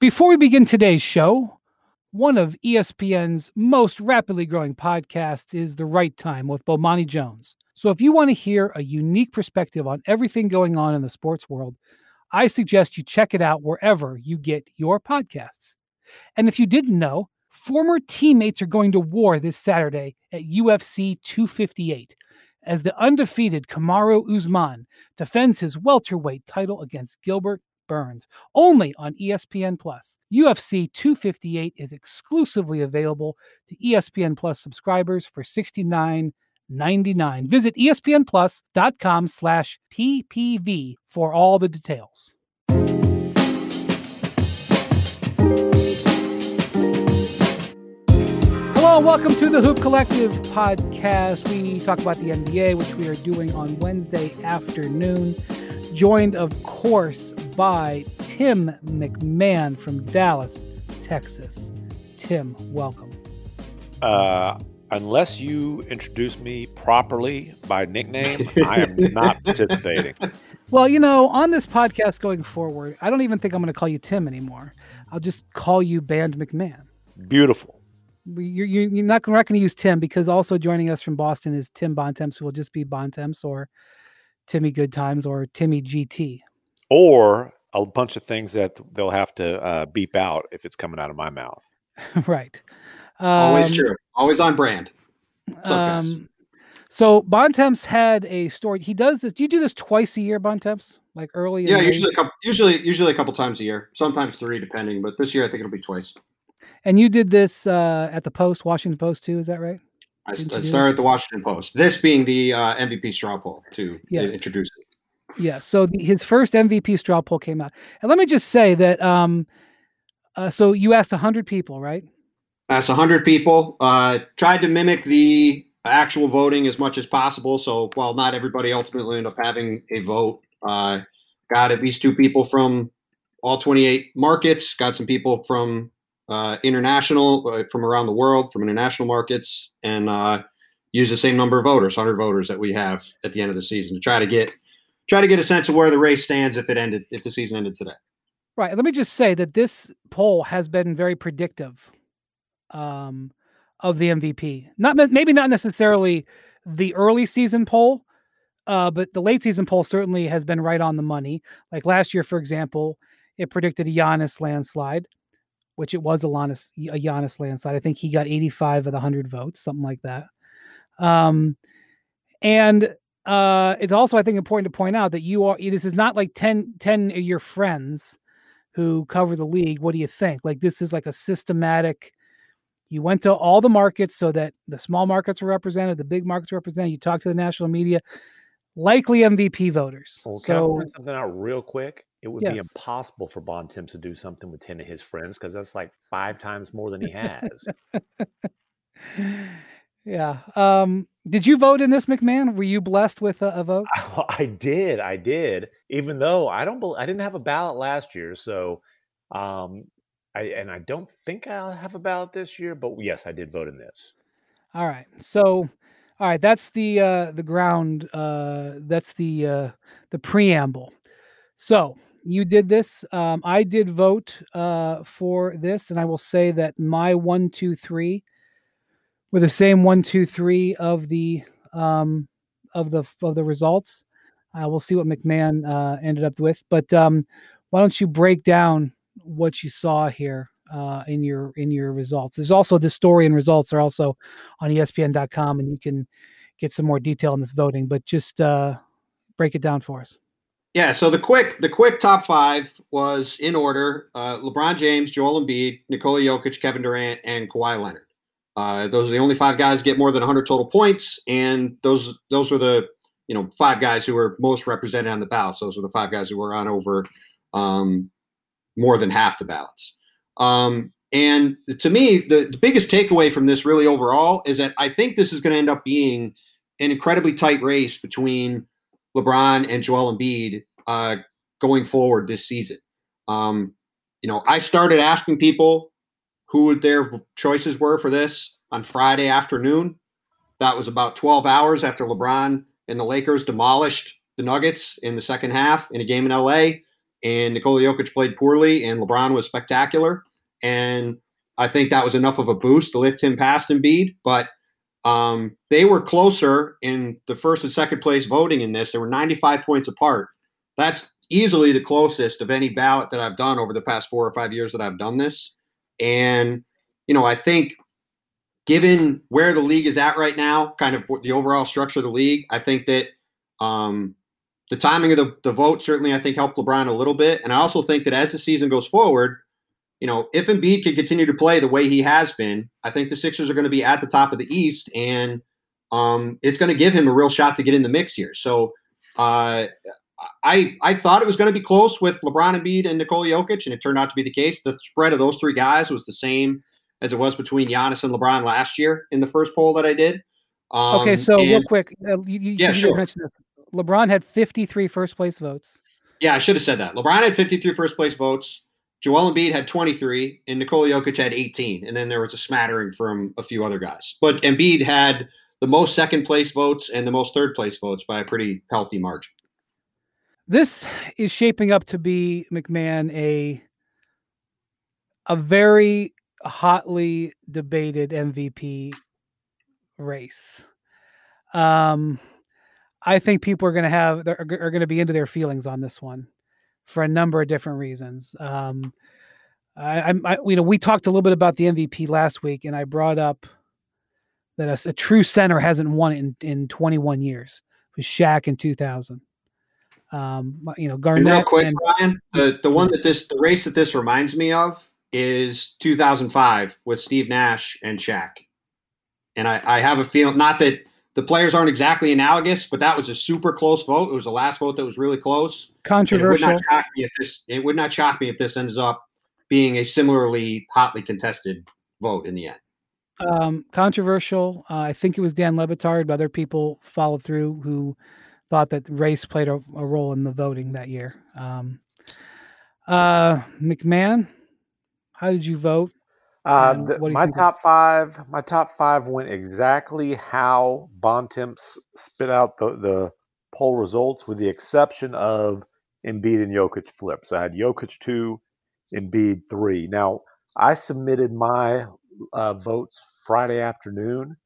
Before we begin today's show, one of ESPN's most rapidly growing podcasts is The Right Time with Bomani Jones. So if you want to hear a unique perspective on everything going on in the sports world, I suggest you check it out wherever you get your podcasts. And if you didn't know, former teammates are going to war this Saturday at UFC 258 as the undefeated Kamaru Usman defends his welterweight title against Gilbert Burns, only on ESPN Plus. UFC 258 is exclusively available to ESPN Plus subscribers for $69.99. Visit espnplus.com slash ppv for all the details. Hello welcome to the Hoop Collective podcast. We talk about the NBA, which we are doing on Wednesday afternoon joined, of course, by Tim MacMahon from Dallas, Texas. Tim, welcome. Uh, unless you introduce me properly by nickname, I am not participating. Well, you know, on this podcast going forward, I don't even think I'm going to call you Tim anymore. I'll just call you Band MacMahon. Beautiful. You're, you're not, we're not going to use Tim because also joining us from Boston is Tim Bontemps, who will just be Bontemps or Timmy Good Times or Timmy GT. Or a bunch of things that they'll have to uh, beep out if it's coming out of my mouth. right. Um, Always true. Always on brand. What's up, guys? Um, so Bontemps had a story. He does this. Do you do this twice a year, Bontemps? Like early? Yeah, usually a couple. Usually, usually a couple times a year. Sometimes three, depending. But this year, I think it'll be twice. And you did this uh, at the Post, Washington Post, too. Is that right? I, I started at the Washington Post. This being the uh, MVP straw poll to yeah. introduce it. Yeah. So the, his first MVP straw poll came out, and let me just say that. Um, uh, so you asked hundred people, right? Asked hundred people. Uh, tried to mimic the actual voting as much as possible. So while not everybody ultimately ended up having a vote, uh, got at least two people from all 28 markets. Got some people from uh, international uh, from around the world, from international markets, and uh, use the same number of voters, 100 voters that we have at the end of the season to try to get try to get a sense of where the race stands if it ended if the season ended today. Right. Let me just say that this poll has been very predictive um, of the MVP. Not maybe not necessarily the early season poll, uh, but the late season poll certainly has been right on the money. Like last year, for example, it predicted a Giannis landslide which it was a Giannis, a Giannis landslide. I think he got 85 of the 100 votes, something like that. Um, and uh, it's also, I think, important to point out that you are, this is not like 10, 10 of your friends who cover the league. What do you think? Like, this is like a systematic, you went to all the markets so that the small markets were represented, the big markets were represented. You talked to the national media, likely MVP voters. Well, can so, I point something out real quick? It would be impossible for Bontemps to do something with 10 of his friends because that's like five times more than he has. Yeah. Um, did you vote in this, MacMahon? Were you blessed with a, a vote? I did. I did. Even though I don't, I didn't have a ballot last year, so um, I and I don't think I'll have a ballot this year. But yes, I did vote in this. All right. So, all right. That's the uh, the ground. Uh, that's the uh, the preamble. So you did this. Um, I did vote uh, for this, and I will say that my one, two, three were the same one, two, three of the um, of the of the results. Uh, we'll see what MacMahon uh, ended up with, but um, why don't you break down what you saw here uh, in your in your results? There's also the story and results are also on ESPN.com, and you can get some more detail on this voting. But just uh, break it down for us. Yeah, so the quick the quick top five was in order: uh, LeBron James, Joel Embiid, Nikola Jokic, Kevin Durant, and Kawhi Leonard. Uh, those are the only five guys get more than 100 total points, and those those were the you know five guys who were most represented on the ballots. Those were the five guys who were on over um, more than half the ballots. Um, and to me, the, the biggest takeaway from this, really overall, is that I think this is going to end up being an incredibly tight race between LeBron and Joel Embiid uh, going forward this season. Um, you know, I started asking people who their choices were for this on Friday afternoon. That was about 12 hours after LeBron and the Lakers demolished the Nuggets in the second half in a game in LA. and Nikola Jokic played poorly, and LeBron was spectacular. And I think that was enough of a boost to lift him past Embiid. But um, they were closer in the first and second place voting in this. They were 95 points apart. That's easily the closest of any ballot that I've done over the past four or five years that I've done this. And, you know, I think given where the league is at right now, kind of the overall structure of the league, I think that um, the timing of the, the vote certainly, I think, helped LeBron a little bit. And I also think that as the season goes forward, you know, if Embiid can continue to play the way he has been, I think the Sixers are going to be at the top of the East, and um, it's going to give him a real shot to get in the mix here. So uh, I I thought it was going to be close with LeBron Embiid and Nikola Jokic, and it turned out to be the case. The spread of those three guys was the same as it was between Giannis and LeBron last year in the first poll that I did. Um, okay, so and, real quick, uh, you, you, yeah, you sure. this. LeBron had 53 first place votes. Yeah, I should have said that. LeBron had 53 first place votes. Joel Embiid had 23, and Nikola Jokic had 18, and then there was a smattering from a few other guys. But Embiid had the most second place votes and the most third place votes by a pretty healthy margin. This is shaping up to be MacMahon a a very hotly debated MVP race. Um, I think people are going to have are, are going to be into their feelings on this one for a number of different reasons. Um, I, I, you know, we talked a little bit about the MVP last week, and I brought up that a, a true center hasn't won in in 21 years. It was Shaq in 2000. Um, you know, Garnett. And real quick, and, Brian, the the one that this the race that this reminds me of is 2005 with Steve Nash and Shaq. And I, I have a feeling, not that the players aren't exactly analogous, but that was a super close vote. It was the last vote that was really close. Controversial. It would not shock me if this. It would not shock me if this ends up being a similarly hotly contested vote in the end. Um, controversial. Uh, I think it was Dan Le Batard, but other people followed through who thought that race played a, a role in the voting that year. Um, uh, MacMahon, how did you vote? Uh, the, my top five, my top five went exactly how Bontemps spit out the, the poll results, with the exception of Embiid and Jokic flip. So I had Jokic two, Embiid three. Now I submitted my uh, votes Friday afternoon.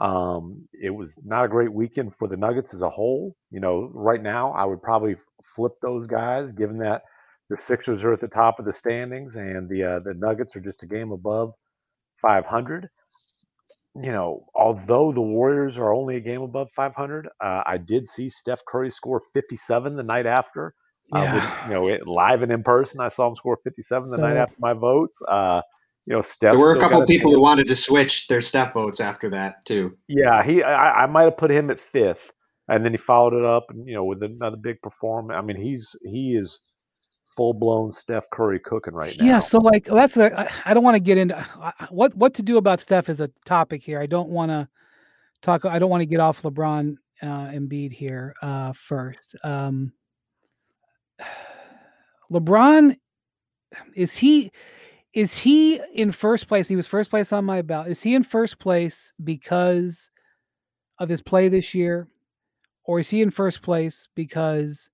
Um, it was not a great weekend for the Nuggets as a whole. You know, right now I would probably flip those guys, given that the Sixers are at the top of the standings, and the uh, the Nuggets are just a game above 500. You know, although the Warriors are only a game above 500, uh, I did see Steph Curry score 57 the night after. Uh, yeah. With, you know, it, live and in person, I saw him score 57 the so, night after my votes. Uh, you know, Steph. There were a couple people who wanted to switch their Steph votes after that too. Yeah, he. I, I might have put him at fifth, and then he followed it up, and you know, with another big performance. I mean, he's he is full blown Steph Curry cooking right now. Yeah, so like that's the I, I don't want to get into what what to do about Steph is a topic here. I don't want to talk. I don't want to get off LeBron uh, Embiid here uh, first. Um, LeBron is he is he in first place? He was first place on my ballot. Is he in first place because of his play this year, or is he in first place because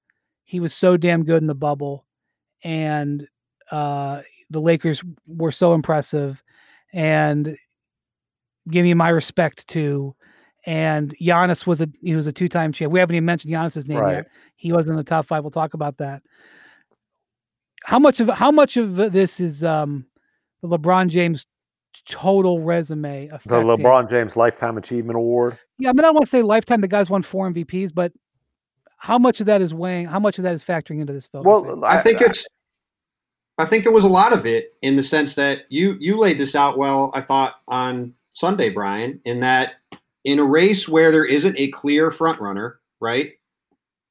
he was so damn good in the bubble and uh, the Lakers were so impressive, and give me my respect too. And Giannis was a he was a two time champ. We haven't even mentioned Giannis's name right. yet. He was in the top five. We'll talk about that. How much of how much of this is um, the LeBron James total resume? Affecting? The LeBron James Lifetime Achievement Award. Yeah, I mean I don't want to say lifetime. The guy's won four MVPs, but how much of that is weighing? How much of that is factoring into this film? Well, I, I think it's I think it was a lot of it in the sense that you you laid this out well. I thought on Sunday, Brian, in that in a race where there isn't a clear front runner, right?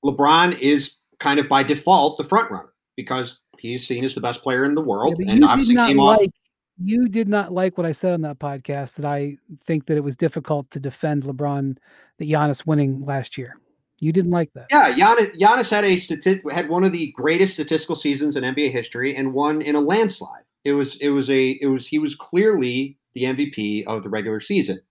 LeBron is kind of by default the front runner because he's seen as the best player in the world, yeah, and obviously came like, off. You did not like what I said on that podcast that I think that it was difficult to defend LeBron, that Giannis winning last year. You didn't like that. Yeah, Giannis, Giannis had a had one of the greatest statistical seasons in NBA history and won in a landslide. It was it was a it was he was clearly the MVP of the regular season.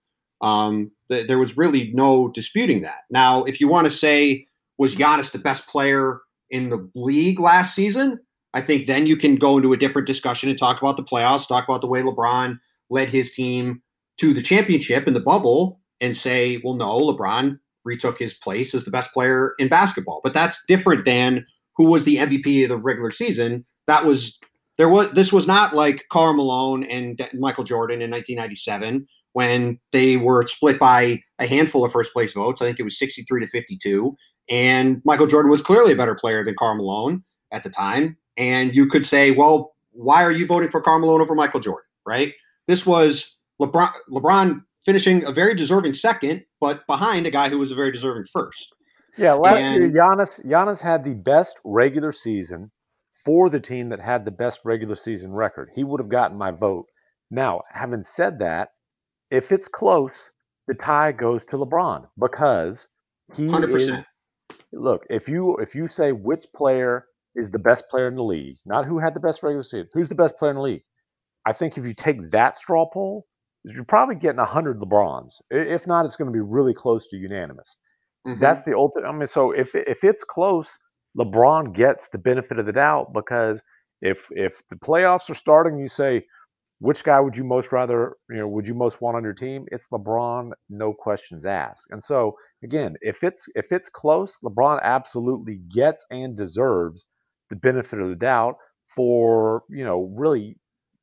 Um, th- there was really no disputing that. Now, if you want to say was Giannis the best player in the league last season, I think then you can go into a different discussion and talk about the playoffs, talk about the way LeBron led his team to the championship in the bubble and say, well, no, LeBron retook his place as the best player in basketball. But that's different than who was the MVP of the regular season. That was there was this was not like Karl Malone and Michael Jordan in 1997 when they were split by a handful of first place votes. I think it was 63 to 52. And Michael Jordan was clearly a better player than Karl Malone at the time. And you could say, well, why are you voting for Karl Malone over Michael Jordan? Right? This was LeBron, LeBron finishing a very deserving second, but behind a guy who was a very deserving first. Yeah, last and, year Giannis Giannis had the best regular season for the team that had the best regular season record. He would have gotten my vote. Now, having said that, if it's close, the tie goes to LeBron because he 100%. is look, if you if you say which player is the best player in the league, not who had the best regular season, who's the best player in the league? I think if you take that straw poll, you're probably getting 100 LeBrons. If not, it's going to be really close to unanimous. Mm-hmm. That's the ultimate. I mean, so if if it's close, LeBron gets the benefit of the doubt because if if the playoffs are starting, you say, which guy would you most rather, you know, would you most want on your team? It's LeBron, no questions asked. And so again, if it's if it's close, LeBron absolutely gets and deserves the benefit of the doubt for, you know, really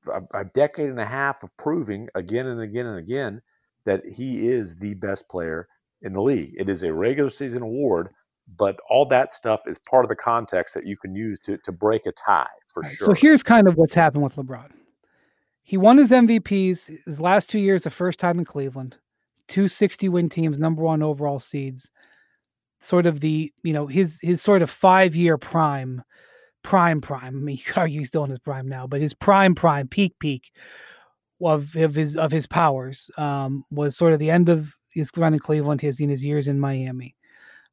a, a decade and a half of proving again and again and again that he is the best player in the league. It is a regular season award, but all that stuff is part of the context that you can use to to break a tie for right, sure. So here's kind of what's happened with LeBron. He won his MVPs his last two years, the first time in Cleveland, two 60 win teams, number one overall seeds. Sort of the you know his his sort of five year prime, prime prime. I mean, you could argue he's still in his prime now, but his prime prime peak peak of, of his of his powers um, was sort of the end of his run in Cleveland, his in his years in Miami.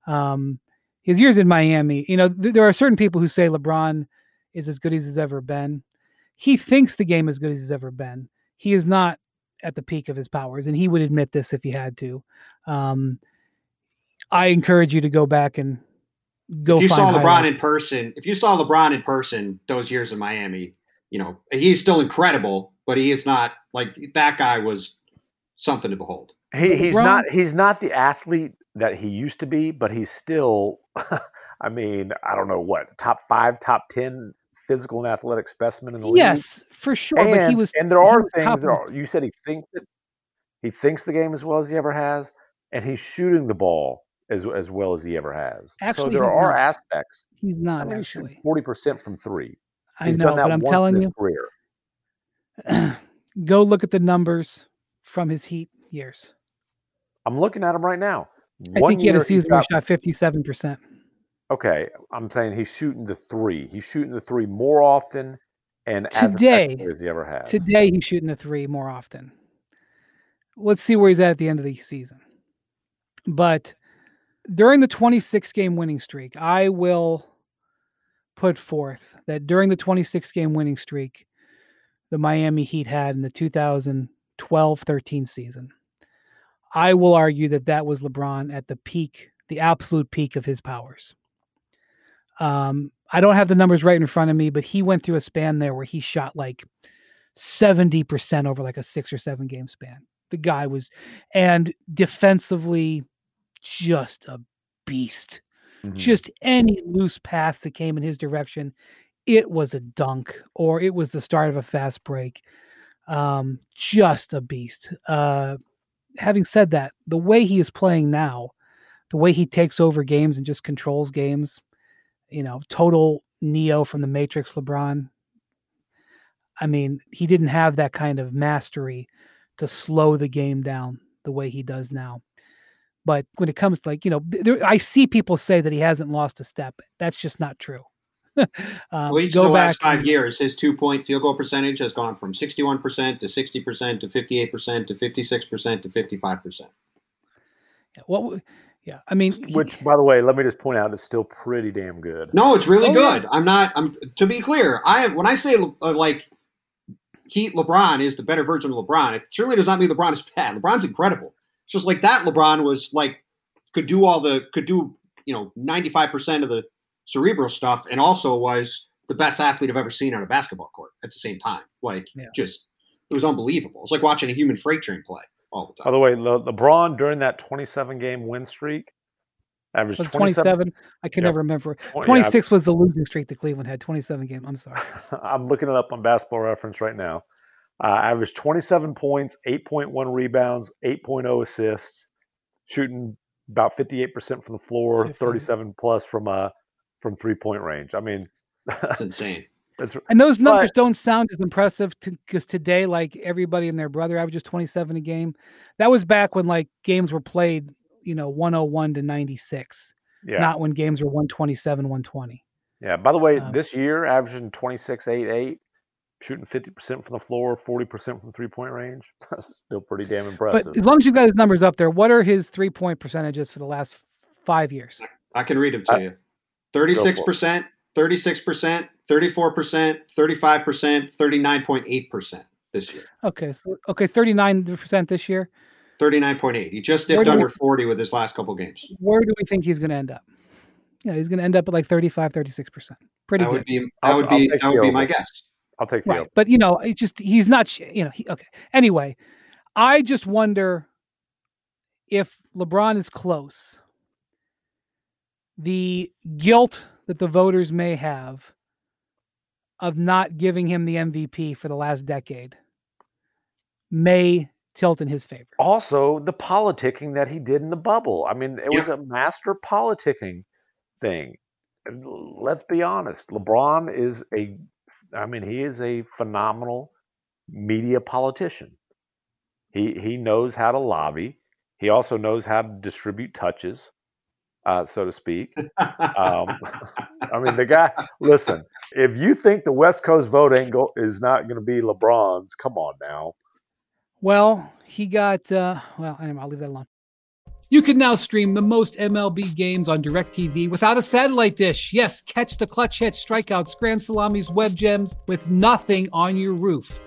Um, his years in Miami, you know, th- there are certain people who say LeBron is as good as he's ever been. He thinks the game as good as he's ever been. He is not at the peak of his powers, and he would admit this if he had to. Um, I encourage you to go back and go. If you saw LeBron highlights. in person, if you saw LeBron in person those years in Miami, you know he's still incredible, but he is not like that guy was something to behold. He, he's LeBron, not he's not the athlete that he used to be, but he's still. I mean, I don't know what top five, top ten physical and athletic specimen in the league. Yes, for sure. And, but he was, and there are things that are. You said he thinks it. He thinks the game as well as he ever has, and he's shooting the ball as as well as he ever has. Actually, so there are not. aspects. He's not I mean, actually forty percent from three. He's I know, but I'm telling you, career. go look at the numbers from his Heat years. I'm looking at him right now. I think he had a season where he shot 57 percent. Okay, I'm saying he's shooting the three. He's shooting the three more often and today, as, as he ever has. Today he's shooting the three more often. Let's see where he's at at the end of the season. But during the 26 game winning streak, I will put forth that during the 26 game winning streak the Miami Heat had in the 2012 13 season, I will argue that that was LeBron at the peak, the absolute peak of his powers. Um, I don't have the numbers right in front of me, but he went through a span there where he shot like 70% over like a six or seven game span. The guy was, and defensively, just a beast. Mm-hmm. Just any loose pass that came in his direction, it was a dunk or it was the start of a fast break. Um, just a beast. Uh, having said that, the way he is playing now, the way he takes over games and just controls games, you know, total Neo from the Matrix LeBron. I mean, he didn't have that kind of mastery to slow the game down the way he does now. But when it comes to like, you know, there, I see people say that he hasn't lost a step. That's just not true. um, well, each of the last five and, years, his two point field goal percentage has gone from 61% to 60% to 58% to 56% to 55%. Yeah, what yeah, I mean, which, he, by the way, let me just point out, is still pretty damn good. No, it's really oh, good. Yeah. I'm not. I'm to be clear. I when I say uh, like Heat LeBron is the better version of LeBron, it certainly does not mean LeBron is bad. LeBron's incredible. It's just like that. LeBron was like could do all the could do you know 95 percent of the cerebral stuff, and also was the best athlete I've ever seen on a basketball court at the same time. Like, yeah. just it was unbelievable. It's like watching a human freight train play all the time. By the way, Le- LeBron during that 27 game win streak averaged 27. 27. I can never remember. 26 yeah, was the losing streak that Cleveland had. 27 game. I'm sorry. I'm looking it up on Basketball Reference right now. Uh, averaged 27 points, 8.1 rebounds, 8.0 assists, shooting about 58% from the floor, 37 plus from uh from three point range. I mean, that's insane. That's, and those numbers but, don't sound as impressive because to, today, like everybody and their brother averages 27 a game. That was back when like games were played, you know, 101 to 96. Yeah. Not when games were 127, 120. Yeah. By the way, um, this year averaging 26, 8, 8, shooting 50% from the floor, 40% from three point range. That's still pretty damn impressive. But as long as you got his numbers up there, what are his three point percentages for the last five years? I can read them to I, you 36%, 36%, 34%, 35%, 39.8% this year. Okay. So, okay, 39% this year. 39.8. He just dipped under we, 40 with his last couple games. Where do we think he's going to end up? Yeah, he's going to end up at like 35, 36%. Pretty that good. Would be, that would be, that would be my guess. I'll take the right. But, you know, it's just, he's not, you know, he, okay. Anyway, I just wonder if LeBron is close, the guilt that the voters may have of not giving him the MVP for the last decade may tilt in his favor. Also, the politicking that he did in the bubble. I mean, it yeah. was a master politicking thing. Let's be honest. LeBron is a I mean, he is a phenomenal media politician. He he knows how to lobby. He also knows how to distribute touches uh, so to speak. Um, I mean, the guy. Listen, if you think the West Coast vote ain't go is not going to be LeBron's, come on now. Well, he got. Uh, well, anyway, I'll leave that alone. You can now stream the most MLB games on DirecTV without a satellite dish. Yes, catch the clutch hits, strikeouts, grand salamis, web gems with nothing on your roof.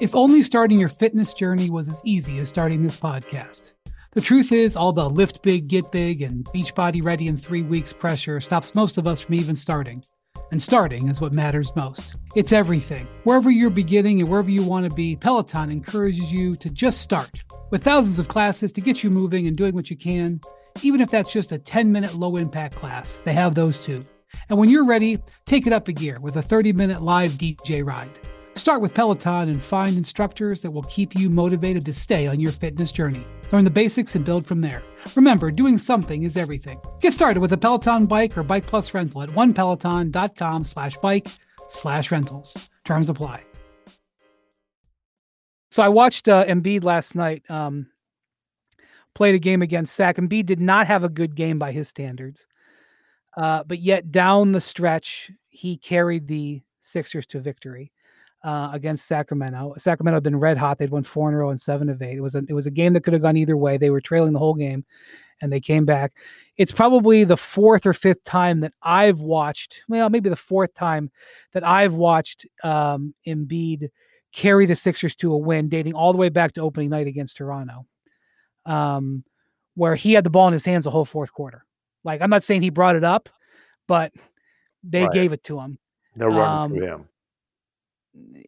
If only starting your fitness journey was as easy as starting this podcast. The truth is, all the lift big, get big, and Beachbody ready in three weeks pressure stops most of us from even starting. And starting is what matters most. It's everything. Wherever you're beginning and wherever you want to be, Peloton encourages you to just start. With thousands of classes to get you moving and doing what you can, even if that's just a 10 minute low impact class, they have those too. And when you're ready, take it up a gear with a 30 minute live DJ ride. Start with Peloton and find instructors that will keep you motivated to stay on your fitness journey. Learn the basics and build from there. Remember, doing something is everything. Get started with a Peloton bike or Bike Plus rental at onepeloton.com slash bike slash rentals. Terms apply. So I watched uh, Embiid last night. Um, played a game against Sac. Embiid did not have a good game by his standards, uh, but yet down the stretch he carried the Sixers to victory uh, against Sacramento. Sacramento had been red hot. They'd won four in a row and seven of eight. It was a it was a game that could have gone either way. They were trailing the whole game, and they came back. It's probably the fourth or fifth time that I've watched. Well, maybe the fourth time that I've watched um, Embiid carry the Sixers to a win, dating all the way back to opening night against Toronto, um, where he had the ball in his hands the whole fourth quarter. Like I'm not saying he brought it up, but they right. gave it to him. They're running um, through him.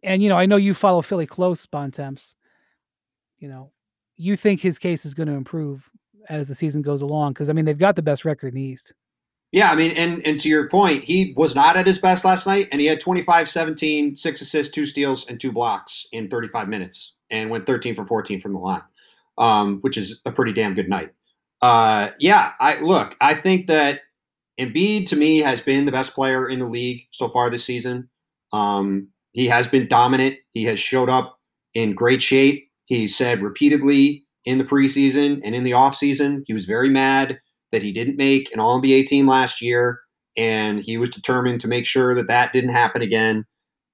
And you know, I know you follow Philly close, Bontemps. You know, you think his case is going to improve as the season goes along because I mean they've got the best record in the East. Yeah, I mean, and and to your point, he was not at his best last night, and he had 25, 17, six assists, two steals, and two blocks in 35 minutes, and went 13 for 14 from the line, um, which is a pretty damn good night. Uh, yeah, I look, I think that Embiid to me has been the best player in the league so far this season. Um, he has been dominant. He has showed up in great shape. He said repeatedly in the preseason and in the offseason he was very mad that he didn't make an All NBA team last year. and he was determined to make sure that that didn't happen again.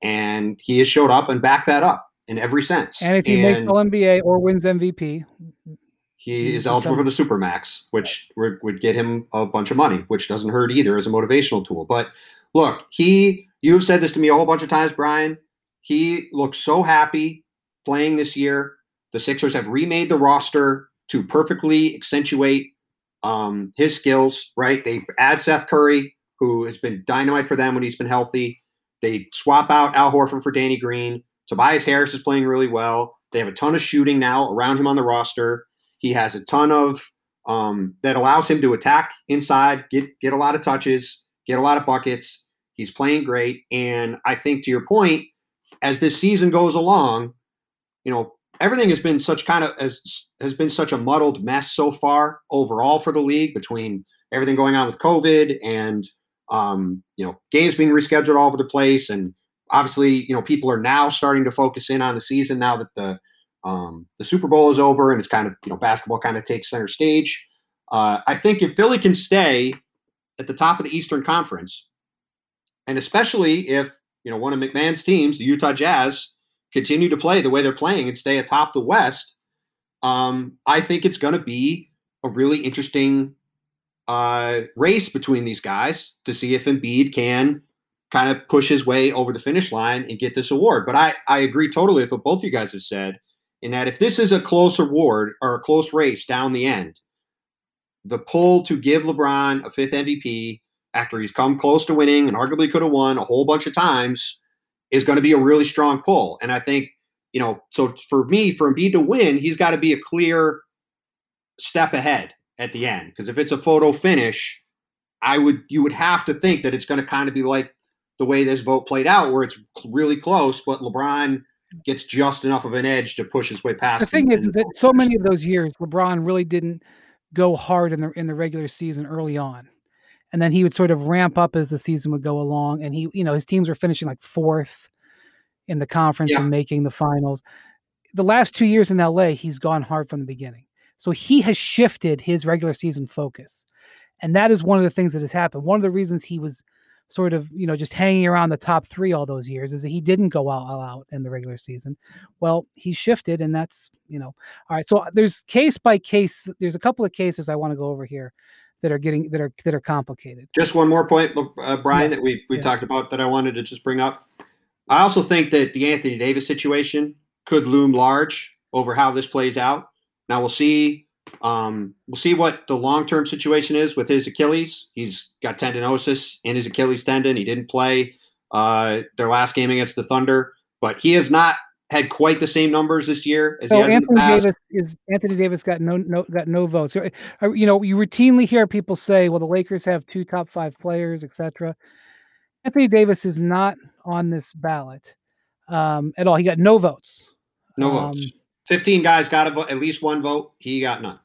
And he has showed up and backed that up in every sense. And if he and makes All NBA or wins MVP, he is eligible for the Supermax, which would get him a bunch of money, which doesn't hurt either as a motivational tool. But look, he, you've said this to me a whole bunch of times, Brian. He looks so happy playing this year. The Sixers have remade the roster to perfectly accentuate um, his skills, right? They add Seth Curry, who has been dynamite for them when he's been healthy. They swap out Al Horford for Danny Green. Tobias Harris is playing really well. They have a ton of shooting now around him on the roster. He has a ton of um, that allows him to attack inside, get get a lot of touches, get a lot of buckets. He's playing great, and I think to your point, as this season goes along, you know everything has been such kind of as has been such a muddled mess so far overall for the league between everything going on with COVID and um, you know games being rescheduled all over the place and obviously, you know, people are now starting to focus in on the season now that the um, the Super Bowl is over and it's kind of you know basketball kind of takes center stage. Uh, I think if Philly can stay at the top of the Eastern Conference, and especially if you know one of MacMahon's teams, the Utah Jazz, continue to play the way they're playing and stay atop the West, um, I think it's going to be a really interesting uh, race between these guys to see if Embiid can kind of push his way over the finish line and get this award. But I, I agree totally with what both you guys have said in that if this is a close award or a close race down the end, the pull to give LeBron a fifth MVP after he's come close to winning and arguably could have won a whole bunch of times is going to be a really strong pull. And I think, you know, so for me, for Embiid to win, he's got to be a clear step ahead at the end. Because if it's a photo finish, I would you would have to think that it's going to kind of be like the way this vote played out, where it's really close, but LeBron gets just enough of an edge to push his way past. The thing is that so many of those years, LeBron really didn't go hard in the in the regular season early on, and then he would sort of ramp up as the season would go along. And he, you know, his teams were finishing like fourth in the conference yeah. and making the finals. The last two years in LA, he's gone hard from the beginning. So he has shifted his regular season focus. And that is one of the things that has happened. One of the reasons he was sort of you know just hanging around the top three all those years is that he didn't go all, out in the regular season. Well, he shifted, and that's you know all right. So uh, there's case by case. There's a couple of cases I want to go over here that are getting that are that are complicated. Just one more point, uh, Brian, yeah. that we we yeah. talked about that I wanted to just bring up. I also think that the Anthony Davis situation could loom large over how this plays out. Now we'll see um, we'll see what the long term situation is with his Achilles. He's got tendinosis in his Achilles tendon. He didn't play uh, their last game against the Thunder, but he has not had quite the same numbers this year as so he has Anthony in the past. Davis is Anthony Davis got no no got no votes. Uh, you know, you routinely hear people say, "Well, the Lakers have two top five players, etc." Anthony Davis is not on this ballot um, at all. He got no votes. No um, votes. Fifteen guys got a vote, at least one vote. He got none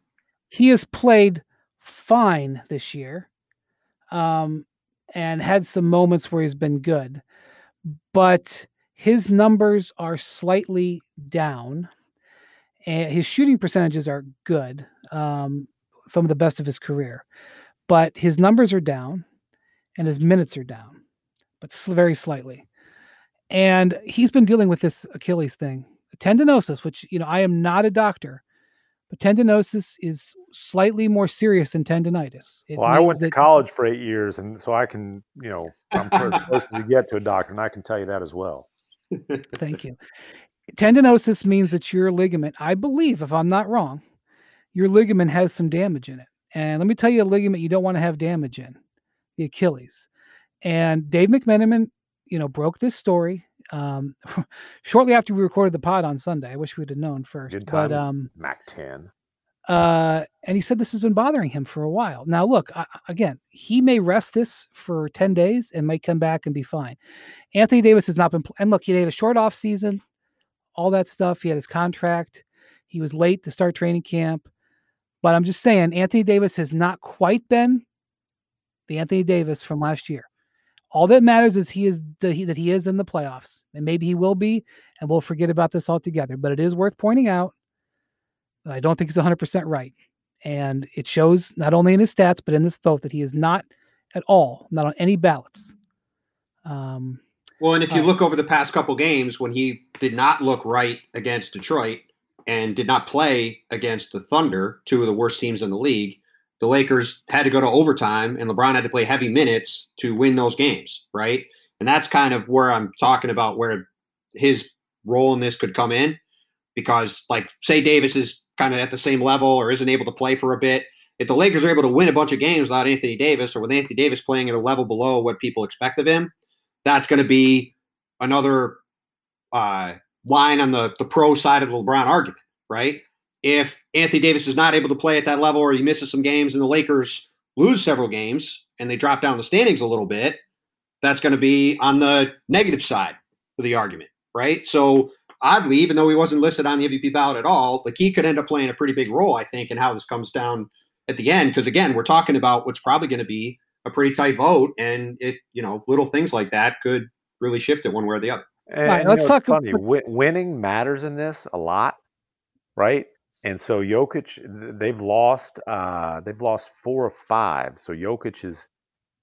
he has played fine this year um, and had some moments where he's been good, but his numbers are slightly down. And his shooting percentages are good, um, some of the best of his career, but his numbers are down and his minutes are down, but very slightly. And he's been dealing with this Achilles thing, tendinosis, which, you know, I am not a doctor, but tendinosis is slightly more serious than tendonitis. It well, I went to college for eight years, and so I can, you know, I'm close as you get to a doctor, and I can tell you that as well. Thank you. Tendinosis means that your ligament, I believe, if I'm not wrong, your ligament has some damage in it. And let me tell you a ligament you don't want to have damage in the Achilles. And Dave McMenamin, you know, broke this story um, shortly after we recorded the pod on Sunday. I wish we'd have known first. Good time, but um, Mac 10. Uh, and he said this has been bothering him for a while. Now, look, I, again, he may rest this for 10 days and might come back and be fine. Anthony Davis has not been, and look, he had a short off season, all that stuff. He had his contract. He was late to start training camp. But I'm just saying, Anthony Davis has not quite been the Anthony Davis from last year. All that matters is he is that he, that he is in the playoffs, and maybe he will be, and we'll forget about this altogether. But it is worth pointing out I don't think he's 100 percent right, and it shows not only in his stats but in this vote that he is not at all, not on any ballots. Um, well, and if you uh, look over the past couple games when he did not look right against Detroit and did not play against the Thunder, two of the worst teams in the league, the Lakers had to go to overtime and LeBron had to play heavy minutes to win those games, right? And that's kind of where I'm talking about where his role in this could come in because like say Davis is kind of at the same level or isn't able to play for a bit, if the Lakers are able to win a bunch of games without Anthony Davis or with Anthony Davis playing at a level below what people expect of him, that's going to be another uh, line on the the pro side of the LeBron argument, right? If Anthony Davis is not able to play at that level or he misses some games and the Lakers lose several games and they drop down the standings a little bit, that's going to be on the negative side of the argument, right? So oddly, even though he wasn't listed on the MVP ballot at all, like he could end up playing a pretty big role, I think, in how this comes down at the end. Because again, we're talking about what's probably going to be a pretty tight vote, and it, you know, little things like that could really shift it one way or the other. And, right, let's talk. Funny. About- winning matters in this a lot, right? And so Jokic, they've lost, uh, they've lost four or five. So Jokic has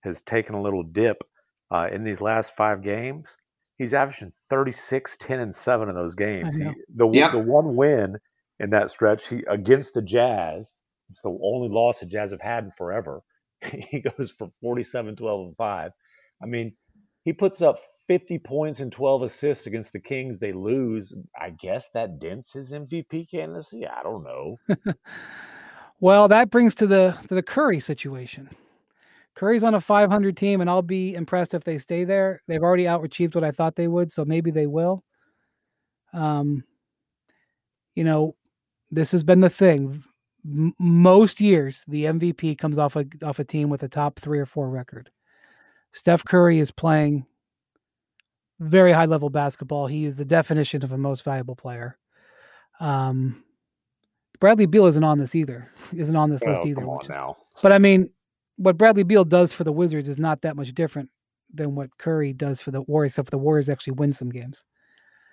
has taken a little dip uh, in these last five games. He's averaging 36, 10, and 7 in those games. He, the, yep. the one win in that stretch he against the Jazz, it's the only loss the Jazz have had in forever. he goes for 47, 12, and 5. I mean, he puts up 50 points and 12 assists against the Kings. They lose. I guess that dents his MVP candidacy. I don't know. well, that brings to the to the Curry situation. Curry's on a 500 team, and I'll be impressed if they stay there. They've already outachieved what I thought they would, so maybe they will. Um, you know, this has been the thing. M- most years, the MVP comes off a off a team with a top three or four record. Steph Curry is playing very high level basketball. He is the definition of a most valuable player. Um, Bradley Beal isn't on this either. Isn't on this oh, list either. Come on now. But I mean, what Bradley Beal does for the Wizards is not that much different than what Curry does for the Warriors, except for the Warriors actually win some games.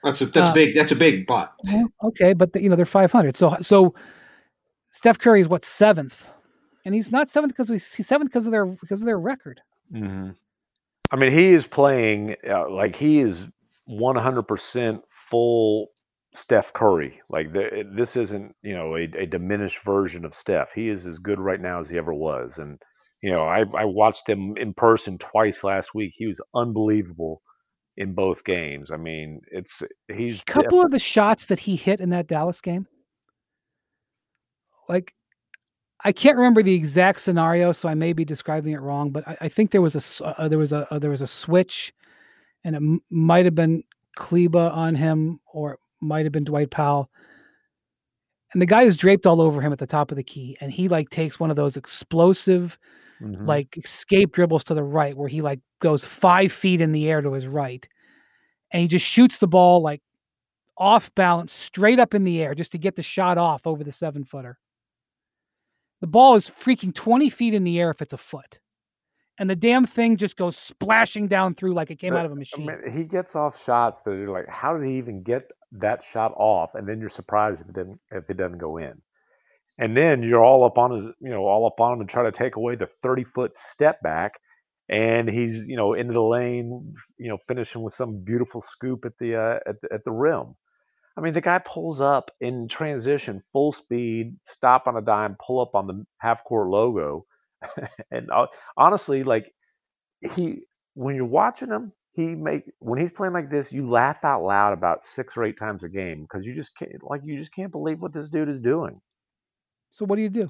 That's a that's uh, big. That's a big but. okay, but the, you know they're 500. So so Steph Curry is what seventh, and he's not seventh because he's seventh because of their because of their record. Mm-hmm. I mean, he is playing uh, like he is 100% full Steph Curry. Like the, this isn't you know a, a diminished version of Steph. He is as good right now as he ever was, and you know, I, I watched him in person twice last week. He was unbelievable in both games. I mean, it's he's a couple of the shots that he hit in that Dallas game. Like, I can't remember the exact scenario, so I may be describing it wrong. But I, I think there was a uh, there was a uh, there was a switch, and it m- might have been Kleber on him, or it might have been Dwight Powell. And the guy is draped all over him at the top of the key, and he like takes one of those explosive mm-hmm. like escape dribbles to the right where he like goes five feet in the air to his right. And he just shoots the ball like off balance straight up in the air just to get the shot off over the seven footer. The ball is freaking 20 feet in the air if it's a foot. And the damn thing just goes splashing down through like it came but, out of a machine. I mean, he gets off shots that are like, how did he even get that shot off? And then you're surprised if it didn't if it doesn't go in and then you're all up on his, you know, all up on him and try to take away the 30 foot step back, and he's, you know, into the lane, you know, finishing with some beautiful scoop at the uh, at the, at the rim. I mean, the guy pulls up in transition, full speed, stop on a dime, pull up on the half court logo, and uh, honestly, like he, when you're watching him, he make when he's playing like this, you laugh out loud about six or eight times a game because you just can't, like, you just can't believe what this dude is doing. So what do you do?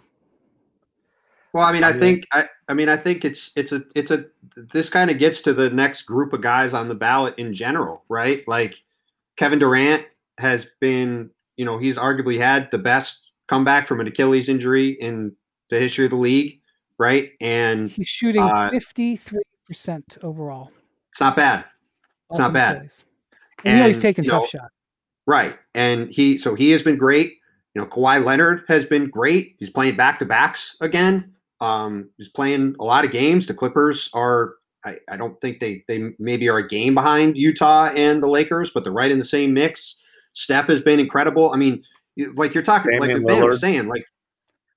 Well, I mean, I think I, I mean, I think it's it's a it's a this kind of gets to the next group of guys on the ballot in general, right? Like Kevin Durant has been, you know, he's arguably had the best comeback from an Achilles injury in the history of the league, right? And he's shooting uh, fifty three percent overall. It's not bad. It's not bad. And, and you know he's taking tough know, shots. Right, and he so he has been great. You know, Kawhi Leonard has been great. He's playing back to backs again. Um, he's playing a lot of games. The Clippers are, I, I don't think they they maybe are a game behind Utah and the Lakers, but they're right in the same mix. Steph has been incredible. I mean, like you're talking, Damian like Ben was saying, like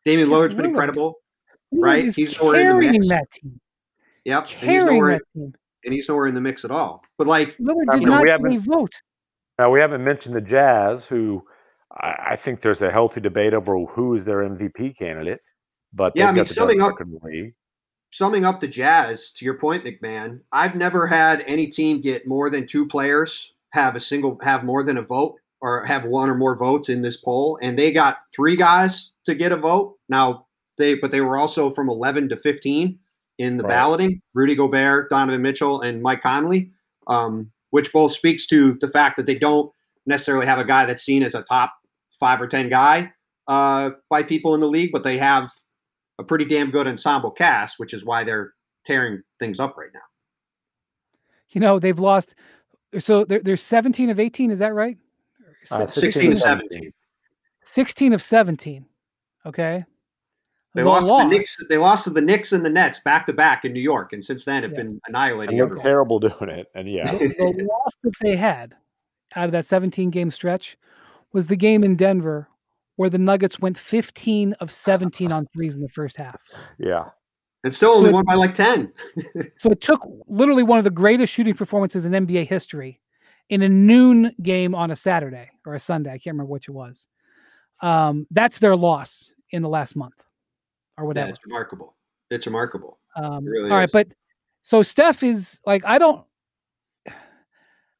Damian Lillard's been incredible, right? He's carrying that team. Yep. Carrying and he's nowhere, that team. And he's nowhere in the mix at all. But like Lillard did not get a vote. Now we haven't mentioned the Jazz, who I, I, think there's a healthy debate over who is their MVP candidate. But yeah, I mean, summing up, summing up the Jazz, to your point, MacMahon, I've never had any team get more than two players have a single have more than a vote or have one or more votes in this poll, and they got three guys to get a vote. Now they, but they were also from 11 to 15 in the right. balloting: Rudy Gobert, Donovan Mitchell, and Mike Conley, um, which both speaks to the fact that they don't necessarily have a guy that's seen as a top five or ten guy uh, by people in the league, but they have a pretty damn good ensemble cast, which is why they're tearing things up right now. You know, they've lost. So they're, they're 17 of 18. Is that right? Uh, 16 of 17. 16 of 17. Okay. They lost, lost. the Knicks. They lost to the Knicks and the Nets back to back in New York, and since then have yeah. been annihilating. They're terrible doing it, and yeah, the, the loss that they had out of that 17 game stretch was the game in Denver where the Nuggets went 15 of 17 on threes in the first half. Yeah. And still only so won by like 10. so it took literally one of the greatest shooting performances in NBA history in a noon game on a Saturday or a Sunday. I can't remember which it was. Um, that's their loss in the last month or whatever. Yeah, it's remarkable. It's remarkable. Um, it really all right, but so Steph is like, I don't,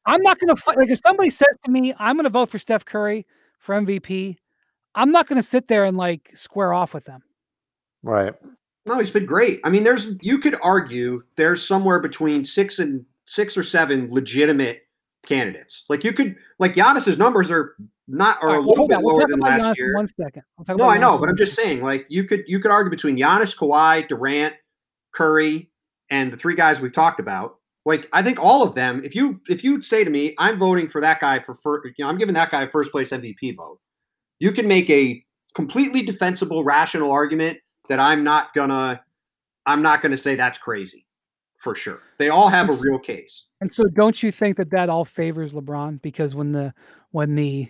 I'm not going to fight. Like if somebody says to me, I'm going to vote for Steph Curry for MVP, I'm not going to sit there and like square off with them. Right. No, he's been great. I mean, there's you could argue there's somewhere between six and six or seven legitimate candidates. Like you could like Giannis's numbers are not are right, a little bit lower than last Giannis year. one second. no, I know, but I'm just saying, like you could you could argue between Giannis, Kawhi, Durant, Curry, and the three guys we've talked about. Like I think all of them. If you if you say to me, I'm voting for that guy for first, you know, I'm giving that guy a first place MVP vote. You can make a completely defensible, rational argument that I'm not gonna I'm not gonna say that's crazy for sure. They all have a real case. And so, don't you think that that all favors LeBron because when the when the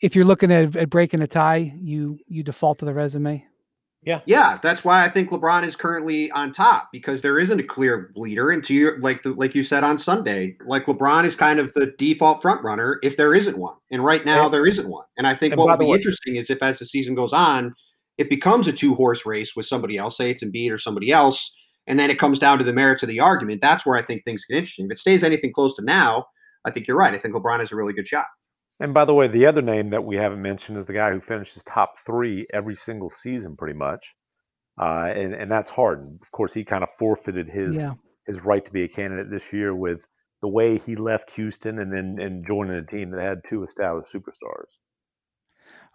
if you're looking at, at breaking a tie, you you default to the resume. Yeah. Yeah, that's why I think LeBron is currently on top because there isn't a clear leader. And to your like the, like you said on Sunday, like LeBron is kind of the default front runner if there isn't one. And right now and, there isn't one. And I think what will be way, interesting is if as the season goes on, it becomes a two horse race with somebody else, say it's Embiid or somebody else, and then it comes down to the merits of the argument. That's where I think things get interesting. If it stays anything close to now, I think you're right. I think LeBron has a really good shot. And by the way, the other name that we haven't mentioned is the guy who finishes top three every single season, pretty much uh, and and that's Harden. Of course, he kind of forfeited his yeah. his right to be a candidate this year with the way he left Houston and then and joining a team that had two established superstars.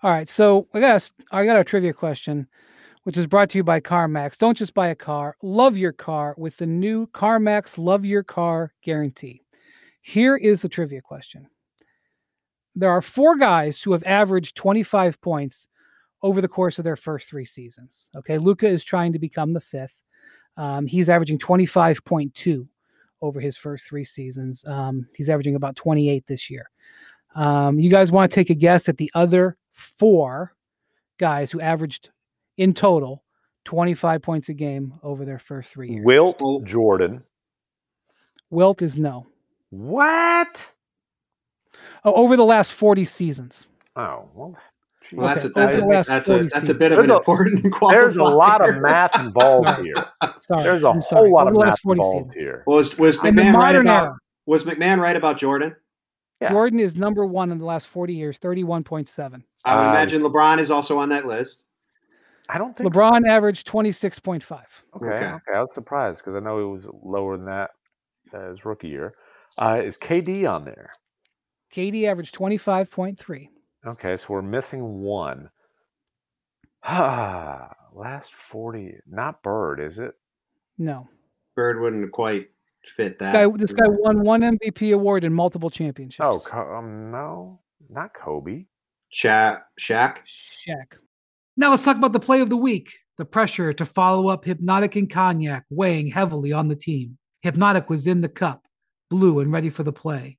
All right, so I got a, I got a trivia question, which is brought to you by CarMax. Don't just buy a car, love your car with the new CarMax Love Your Car guarantee. Here is the trivia question. There are four guys who have averaged 25 points over the course of their first three seasons. Okay, Luka is trying to become the fifth. Um, he's averaging 25.2 over his first three seasons. Um, he's averaging about 28 this year. Um, you guys want to take a guess at the other four guys who averaged in total 25 points a game over their first three years? Wilt Jordan. Wilt is no. What? Oh, over the last 40 seasons. Oh, well, well, that's a, that's, a, that's, a, that's a bit of an a, important qualifier. There's a lot of math involved here. Sorry, there's a I'm whole sorry. lot of math involved seasons. here. Was was MacMahon right about era, was MacMahon right about Jordan? Yes. Jordan is number one in the last 40 years, 31.7. I would um, imagine LeBron is also on that list. I don't think LeBron so. averaged 26.5. Okay, okay, okay. I was surprised because I know he was lower than that as rookie year. Uh, is KD on there? KD averaged 25.3. Okay, so we're missing one. Ah, Last 40. Not Bird, is it? No. Bird wouldn't quite fit that. This guy, this guy won one MVP award and multiple championships. Oh, um, no. Not Kobe. Shaq. Shaq. Shaq. Now let's talk about the play of the week. The pressure to follow up Hypnotic and Cognac weighing heavily on the team. Hypnotic was in the cup, blue and ready for the play.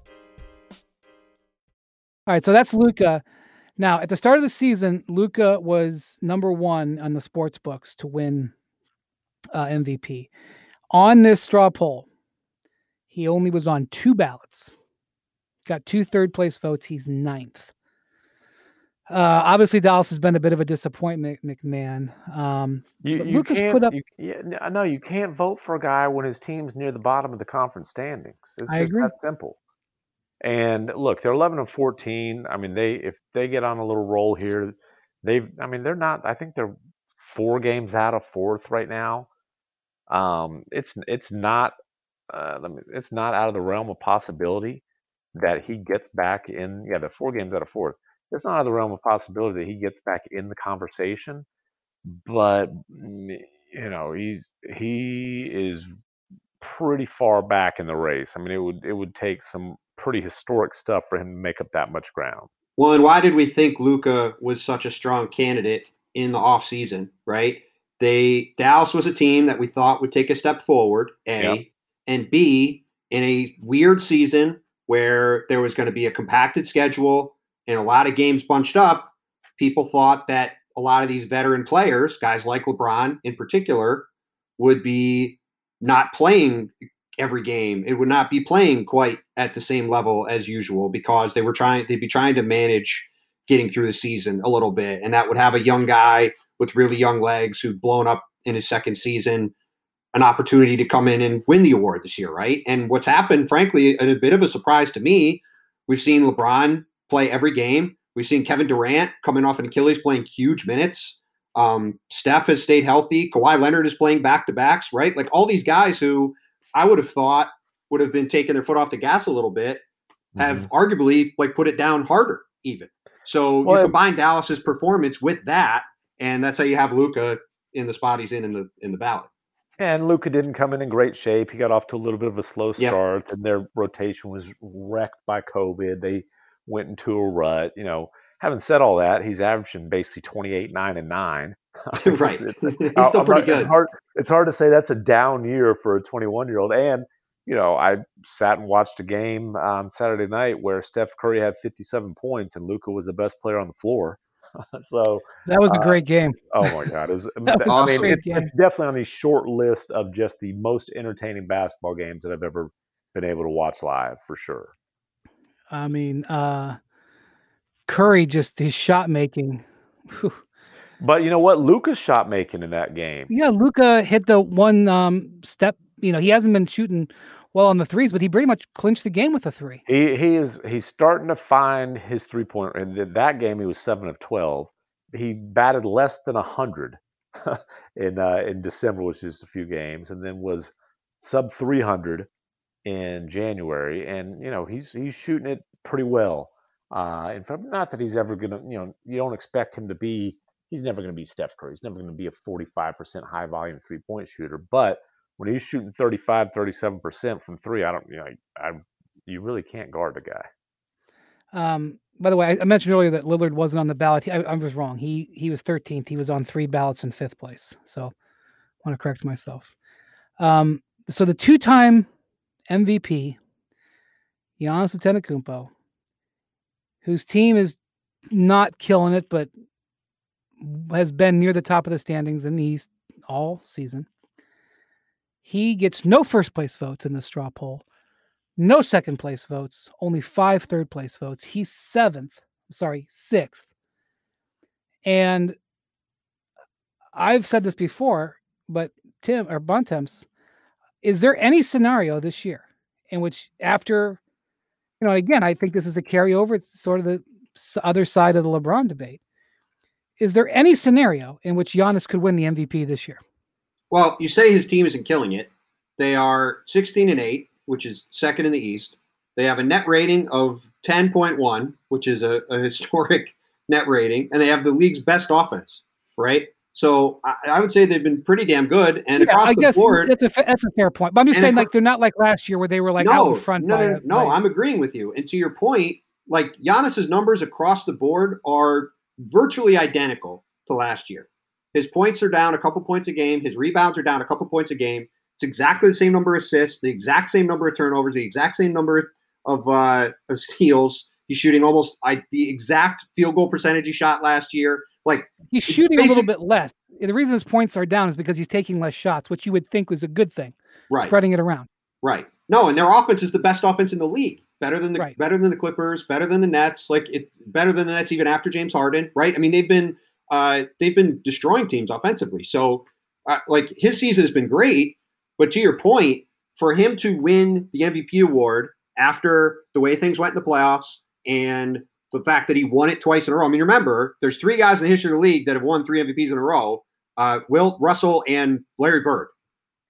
All right, so that's Luka. Now, at the start of the season, Luka was number one on the sports books to win uh, MVP. On this straw poll, he only was on two ballots. Got two third place votes. He's ninth. Uh, obviously, Dallas has been a bit of a disappointment, MacMahon. Um, you, you Luka's put up. You, yeah, no, you can't vote for a guy when his team's near the bottom of the conference standings. It's I just agree. that simple. And look, they're 11 and 14. I mean, they if they get on a little roll here, they've. I mean, they're not. I think they're four games out of fourth right now. Um, it's it's not. Uh, let me, it's not out of the realm of possibility that he gets back in. Yeah, they're four games out of fourth. It's not out of the realm of possibility that he gets back in the conversation. But mm, you know, he's he is pretty far back in the race. I mean, it would it would take some pretty historic stuff for him to make up that much ground. Well, and why did we think Luka was such a strong candidate in the offseason, right? They Dallas was a team that we thought would take a step forward, A, yep. and B, in a weird season where there was going to be a compacted schedule and a lot of games bunched up, people thought that a lot of these veteran players, guys like LeBron in particular, would be not playing every game. It would not be playing quite at the same level as usual because they were trying they'd be trying to manage getting through the season a little bit. And that would have a young guy with really young legs who'd blown up in his second season an opportunity to come in and win the award this year, right? And what's happened, frankly, and a bit of a surprise to me, we've seen LeBron play every game. We've seen Kevin Durant coming off an Achilles playing huge minutes. Um, Steph has stayed healthy. Kawhi Leonard is playing back to backs, right? Like all these guys who I would have thought would have been taking their foot off the gas a little bit, have mm-hmm. arguably like put it down harder even. So well, you combine Dallas's performance with that, and that's how you have Luka in the spot he's in in the in the ballot. And Luka didn't come in in great shape. He got off to a little bit of a slow start, yep. and their rotation was wrecked by COVID. They went into a rut. You know, having said all that, he's averaging basically 28, 9, and 9. right. It's, it's, he's still pretty not, good. It's hard, it's hard to say that's a down year for a 21 year old. And, you know, I sat and watched a game on Saturday night where Steph Curry had 57 points and Luka was the best player on the floor. so that was a uh, great game. Oh my God. It was, I mean, it, it's definitely on the short list of just the most entertaining basketball games that I've ever been able to watch live for sure. I mean, uh, Curry just his shot making. But you know what? Luka's shot making in that game. Yeah, Luca hit the one um, step. You know, he hasn't been shooting well on the threes, but he pretty much clinched the game with a three. He he is he's starting to find his three point. In that game, he was seven of twelve. He batted less than hundred in uh, in December, which is a few games, and then was sub three hundred in January. And you know, he's he's shooting it pretty well. Uh, in fact, not that he's ever gonna, you know, you don't expect him to be he's never going to be Steph Curry. He's never going to be a 45% high volume three point shooter. But when he's shooting 35, 37% from three, I don't, you know, I, I you really can't guard the guy. Um, by the way, I, mentioned earlier that Lillard wasn't on the ballot. I, I, was wrong. He he was 13th. He was on three ballots in fifth place. So I want to correct myself. Um, so the two-time MVP, Giannis Antetokounmpo, whose team is not killing it, but has been near the top of the standings in the East all season. He gets no first place votes in the straw poll, no second place votes, only five third place votes. He's seventh, sorry, sixth. And I've said this before, but Tim or Bontemps, is there any scenario this year in which after you know, again, I think this is a carryover. It's sort of the other side of the LeBron debate. Is there any scenario in which Giannis could win the MVP this year? Well, you say his team isn't killing it. They are 16 and 8, which is second in the East. They have a net rating of 10.1, which is a, a historic net rating, and they have the league's best offense, right? So I, I, would say they've been pretty damn good. And yeah, across I the board, that's a that's a fair point. But I'm just saying, like they're not like last year where they were like no, out in front. No, no, no. I'm agreeing with you. And to your point, like Giannis's numbers across the board are virtually identical to last year. His points are down a couple points a game. His rebounds are down a couple points a game. It's exactly the same number of assists, the exact same number of turnovers, the exact same number of, uh, of steals. He's shooting almost I, the exact field goal percentage he shot last year. Like he's shooting basic, a little bit less. The reason his points are down is because he's taking less shots, which you would think was a good thing. Right, spreading it around. Right. No, and their offense is the best offense in the league. Better than the right. better than the Clippers, better than the Nets. Like it, better than the Nets even after James Harden. Right. I mean, they've been uh, they've been destroying teams offensively. So, uh, like his season has been great. But to your point, for him to win the MVP award after the way things went in the playoffs and the fact that he won it twice in a row. I mean, remember, there's three guys in the history of the league that have won three MVPs in a row: uh, Wilt Russell and Larry Bird.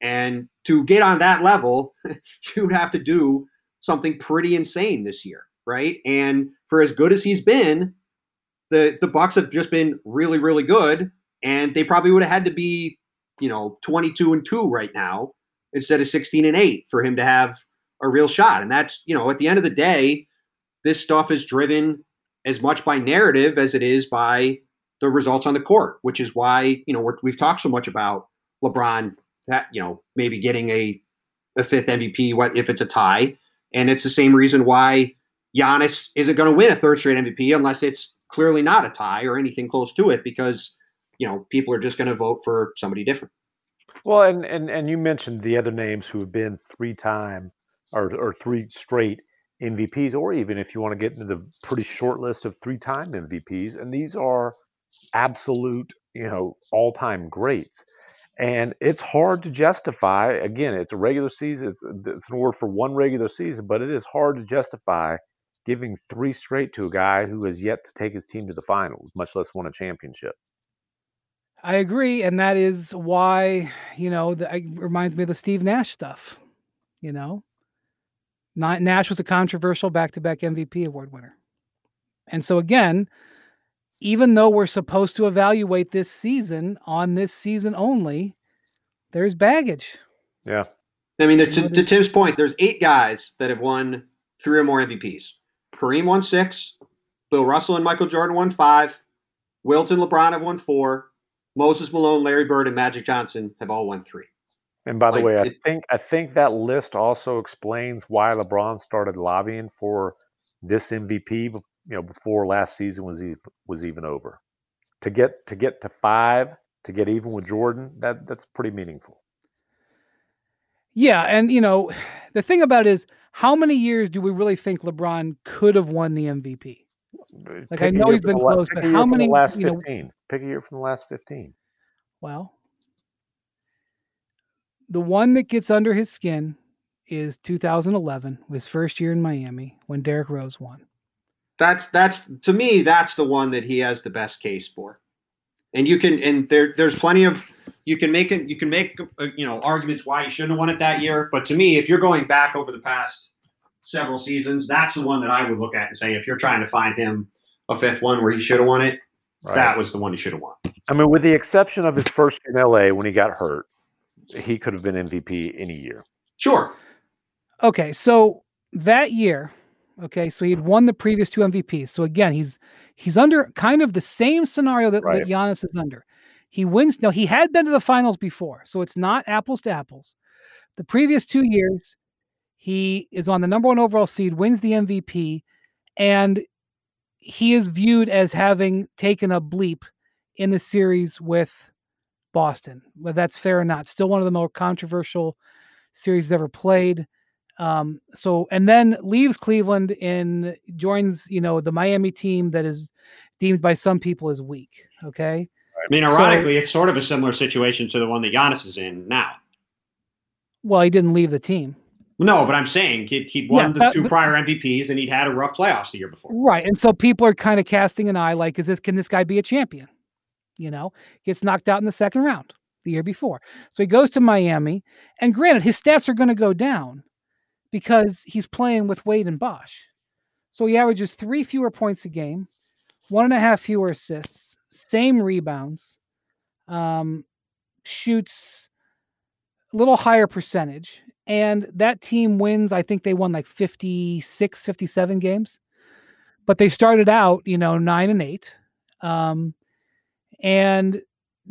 And to get on that level, you would have to do something pretty insane this year, right? And for as good as he's been, the the Bucks have just been really, really good, and they probably would have had to be, you know, 22 and two right now instead of 16 and eight for him to have a real shot. And that's, you know, at the end of the day, this stuff is driven as much by narrative as it is by the results on the court, which is why you know we have talked so much about LeBron that you know maybe getting a a fifth MVP what if it's a tie, and it's the same reason why Giannis isn't going to win a third straight MVP unless it's clearly not a tie or anything close to it because you know people are just going to vote for somebody different. Well, and and and you mentioned the other names who have been three time or or three straight MVPs, or even if you want to get into the pretty short list of three time MVPs, and these are absolute, you know, all time greats. And it's hard to justify. Again, it's a regular season. It's, uh, it's an award for one regular season, but it is hard to justify giving three straight to a guy who has yet to take his team to the finals, much less won a championship. I agree, and that is why you know that reminds me of the Steve Nash stuff. You know, Nash was a controversial back-to-back MVP award winner, and so again, even though we're supposed to evaluate this season on this season only, there's baggage. Yeah, I mean, to, to Tim's point, there's eight guys that have won three or more MVPs. Kareem won six. Bill Russell and Michael Jordan won five. Wilt and LeBron have won four. Moses Malone, Larry Bird, and Magic Johnson have all won three. And by the like, way, I it, think I think that list also explains why LeBron started lobbying for this MVP. You know, before last season was even, was even over. To get to get to five, to get even with Jordan, that that's pretty meaningful. Yeah, and you know, the thing about it is, how many years do we really think LeBron could have won the MVP? Uh, like Pick I know he's been close, but how many? last fifteen. Know, Pick a year from the last fifteen. Well, the one that gets under his skin is 2011, his first year in Miami when Derrick Rose won. That's that's to me that's the one that he has the best case for. And you can and there there's plenty of you can make it you can make uh, you know arguments why he shouldn't have won it that year, but to me if you're going back over the past several seasons, that's the one that I would look at and say if you're trying to find him a fifth one where he should have won it, right. that was the one he should have won. I mean with the exception of his first in LA when he got hurt, he could have been MVP any year. Sure. Okay, so that year, okay, so he'd won the previous two MVPs. So again, he's he's under kind of the same scenario that, right. that Giannis is under. He wins. No, he had been to the finals before, so it's not apples to apples. The previous two years, he is on the number one overall seed, wins the MVP, and he is viewed as having taken a bleep in the series with Boston. Whether that's fair or not, still one of the more controversial series ever played. Um, so and then leaves Cleveland and joins, you know, the Miami team that is deemed by some people as weak. Okay. I mean, ironically, so, it's sort of a similar situation to the one that Giannis is in now. Well, he didn't leave the team. No, but I'm saying he'd, he'd won yeah, the two but, prior MVPs and he'd had a rough playoffs the year before. Right. And so people are kind of casting an eye like, is this, can this guy be a champion? You know, gets knocked out in the second round the year before. So he goes to Miami. And granted, his stats are going to go down because he's playing with Wade and Bosh. So he averages three fewer points a game, one and a half fewer assists, same rebounds, um, shoots a little higher percentage. And that team wins, I think they won like 56, 57 games. But they started out, you know, nine and eight. Um, and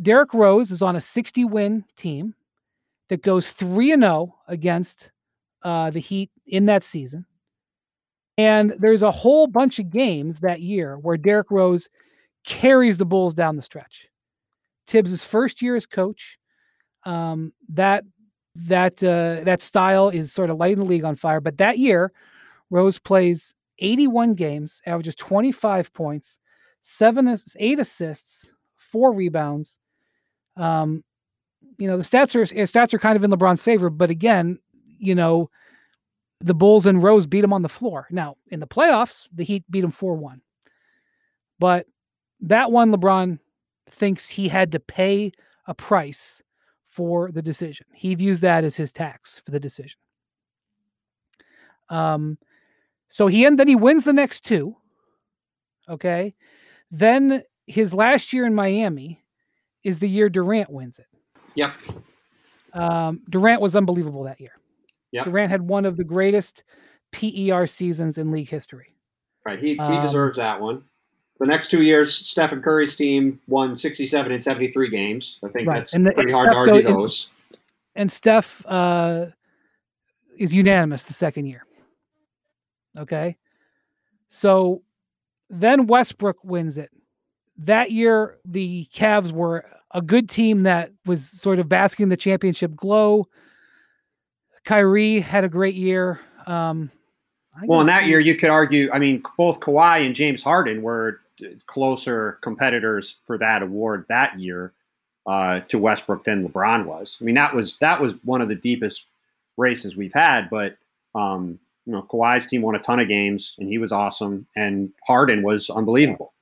Derrick Rose is on a 60 win team that goes 3 and 0 against uh, the Heat in that season. And there's a whole bunch of games that year where Derrick Rose carries the Bulls down the stretch. Thibs' first year as coach, um, that that uh, that style is sort of lighting the league on fire. But that year, Rose plays 81 games, averages 25 points, seven, eight assists, four rebounds. Um, you know the stats are stats are kind of in LeBron's favor, but again, you know, the Bulls and Rose beat him on the floor. Now in the playoffs, the Heat beat him four one, but that one LeBron thinks he had to pay a price for the decision. He views that as his tax for the decision. Um, so he and then he wins the next two. Okay, then his last year in Miami is the year Durant wins it. Yep. Um, Durant was unbelievable that year. Yep. Durant had one of the greatest PER seasons in league history. Right. He, he um, deserves that one. The next two years, Stephen Curry's team won 67 and 73 games. I think right. that's the, pretty hard Steph to argue those. And, and Steph uh, is unanimous the second year. Okay. So then Westbrook wins it that year the Cavs were a good team that was sort of basking the championship glow. Kyrie had a great year. Um, well, in that year, you could argue. I mean, both Kawhi and James Harden were closer competitors for that award that year uh, to Westbrook than LeBron was. I mean, that was that was one of the deepest races we've had. But um, you know, Kawhi's team won a ton of games, and he was awesome, and Harden was unbelievable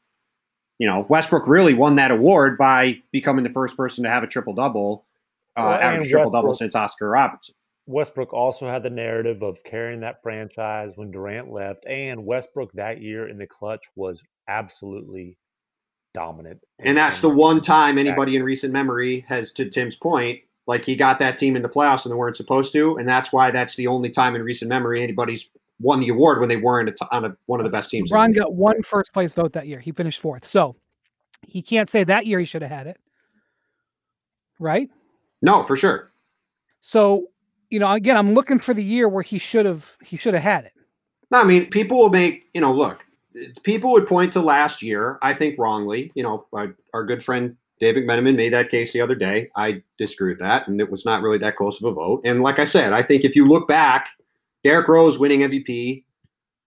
you know, Westbrook really won that award by becoming the first person to have a triple double, uh, well, average triple double since Oscar Robertson. Westbrook also had the narrative of carrying that franchise when Durant left, and Westbrook that year in the clutch was absolutely dominant. And that's the one time anybody in recent memory has, to Tim's point, like he got that team in the playoffs and they weren't supposed to, and that's why that's the only time in recent memory anybody's won the award when they weren't on a, one of the best teams. Ron got one first place vote that year. He finished fourth. So he can't say that year he should have had it. Right? No, for sure. So, you know, again, I'm looking for the year where he should have he should have had it. No, I mean, people will make, you know, look, people would point to last year, I think wrongly. You know, our, our good friend Dave McMenamin made that case the other day. I disagree with that, and it was not really that close of a vote. And like I said, I think if you look back Derrick Rose winning MVP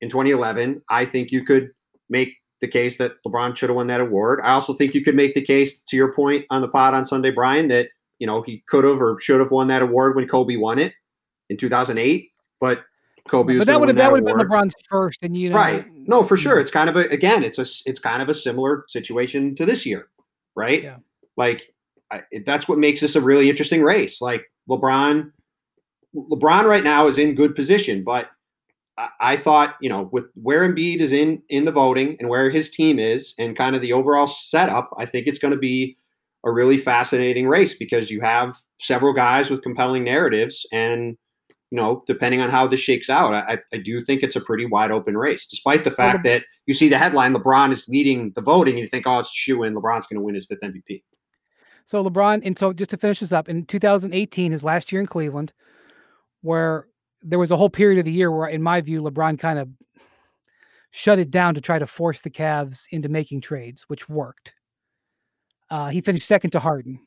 in 2011, I think you could make the case that LeBron should have won that award. I also think you could make the case, to your point on the pod on Sunday, Brian, that you know he could have or should have won that award when Kobe won it in 2008. But Kobe was. But that would have that, would have been LeBron's first, and you know, right? No, for sure. Mm. It's kind of a again, it's a it's kind of a similar situation to this year, right? Yeah. Like I, that's what makes this a really interesting race. Like LeBron LeBron right now is in good position, but I, I thought, you know, with where Embiid is in in the voting and where his team is and kind of the overall setup, I think it's going to be a really fascinating race because you have several guys with compelling narratives and you know, depending on how this shakes out, I, I do think it's a pretty wide open race, despite the fact that you see the headline LeBron is leading the voting and you think, oh, it's shoe in. LeBron's going to win his fifth MVP. So LeBron, and so just to finish this up, in 2018, his last year in Cleveland, where there was a whole period of the year where, in my view, LeBron kind of shut it down to try to force the Cavs into making trades, which worked. Uh, he finished second to Harden.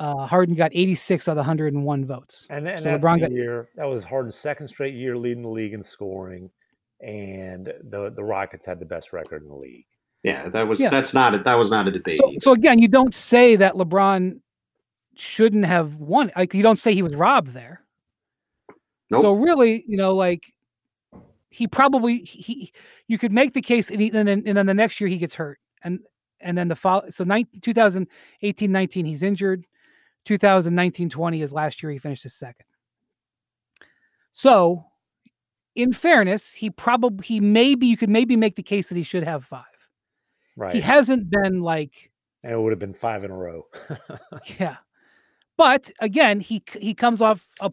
Uh, Harden got 86 out of 101 votes. And, and so LeBron got year that was Harden's second straight year leading the league in scoring, and the the Rockets had the best record in the league. Yeah, that was yeah. that's not a, that was not a debate. So, so, again, you don't say that LeBron shouldn't have won. Like you don't say he was robbed there. Nope. So really, you know, like he probably he you could make the case and, he, and then and then the next year he gets hurt and and then the fall so 19, 2018 19 he's injured. 2019 20 is last year he finished his second. So in fairness he probably he maybe you could maybe make the case that he should have five. Right. he hasn't been like and it would have been five in a row. Yeah. But again he he comes off a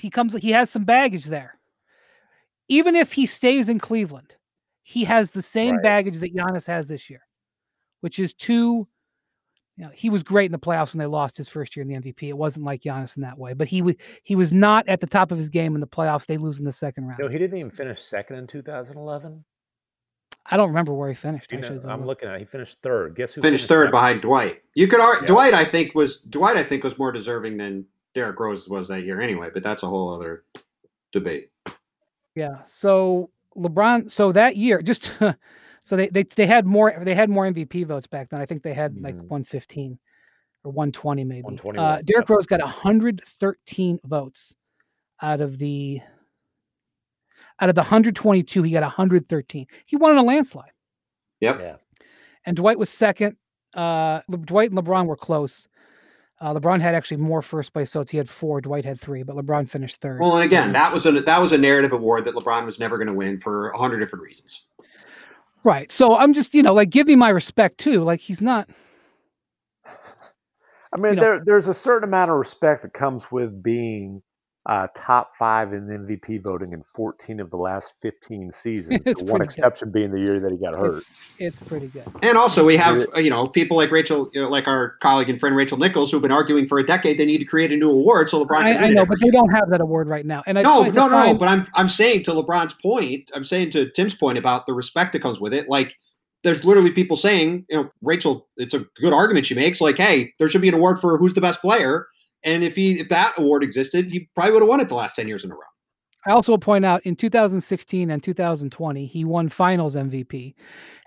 he comes he has some baggage there. Even if he stays in Cleveland, he has the same right. baggage that Giannis has this year, which is two. You know, he was great in the playoffs when they lost his first year in the MVP. It wasn't like Giannis in that way, but he was he was not at the top of his game in the playoffs. They lose in the second round. No, he didn't even finish second in 2011. I don't remember where he finished. You know, I'm looking at. It. He finished third. Guess who finished, finished third second? behind Dwight? You could argue yeah. Dwight. I think was Dwight. I think was more deserving than Derrick Rose was that year anyway. But that's a whole other debate. Yeah. So LeBron. So that year, just so they, they they had more they had more MVP votes back then. I think they had like 115 or 120 maybe. 120. Uh, Derrick Rose got 113 votes out of the out of the 122. He got 113. He won in a landslide. Yep. Yeah. And Dwight was second. Uh, Dwight and LeBron were close. Uh, LeBron had actually more first place votes. He had four. Dwight had three, but LeBron finished third. Well, and again, that was a that was a narrative award that LeBron was never going to win for a hundred different reasons. Right. So I'm just you know like give me my respect too. Like he's not. I mean, you there there's a certain amount of respect that comes with being uh, top five in MVP voting in 14 of the last 15 seasons. The one exception good. being the year that he got hurt. It's, it's, pretty good. And also, we have you know people like Rachel, you know, like our colleague and friend Rachel Nichols, who've been arguing for a decade they need to create a new award. So LeBron, I, I know, but they don't have that award right now. And I, no, no, no. But I'm I'm saying to LeBron's point, I'm saying to Tim's point about the respect that comes with it, like. There's literally people saying, you know, Rachel, it's a good argument she makes. Like, hey, there should be an award for who's the best player and if he if that award existed, he probably would have won it the last 10 years in a row. I also will point out in 2016 and 2020, he won finals MVP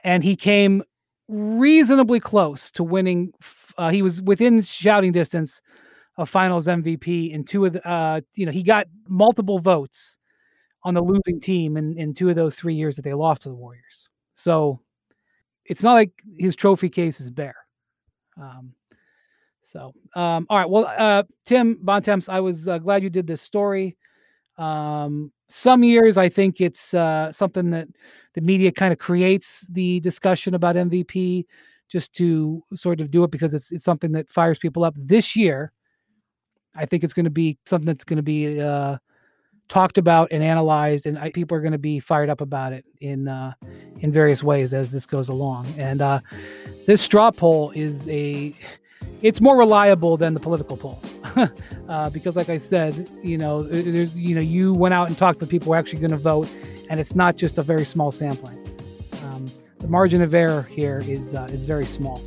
and he came reasonably close to winning. Uh, he was within shouting distance of finals MVP in two of the, uh, you know, he got multiple votes on the losing team in, in two of those three years that they lost to the Warriors. So it's not like his trophy case is bare. Um, so, um, all right. Well, uh, Tim Bontemps, I was uh, glad you did this story. Um, some years, I think it's uh, something that the media kind of creates the discussion about MVP just to sort of do it because it's it's something that fires people up. This year, I think it's going to be something that's going to be uh, talked about and analyzed, and I, people are going to be fired up about it in uh, in various ways as this goes along. And uh, this straw poll is a it's more reliable than the political polls uh, because like i said you know there's you know you went out and talked to people who are actually going to vote and it's not just a very small sampling. Um, the margin of error here is uh, is very small.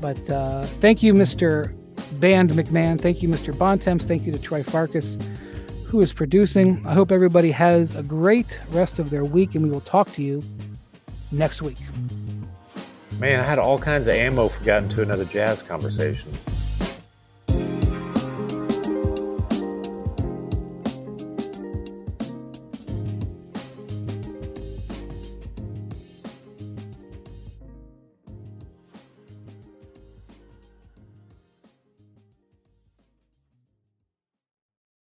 But uh, thank you mr band macmahon. Thank you mr bontemps. Thank you to troy farkas who is producing. I hope everybody has a great rest of their week and we will talk to you next week Man, I had all kinds of ammo for to another jazz conversation.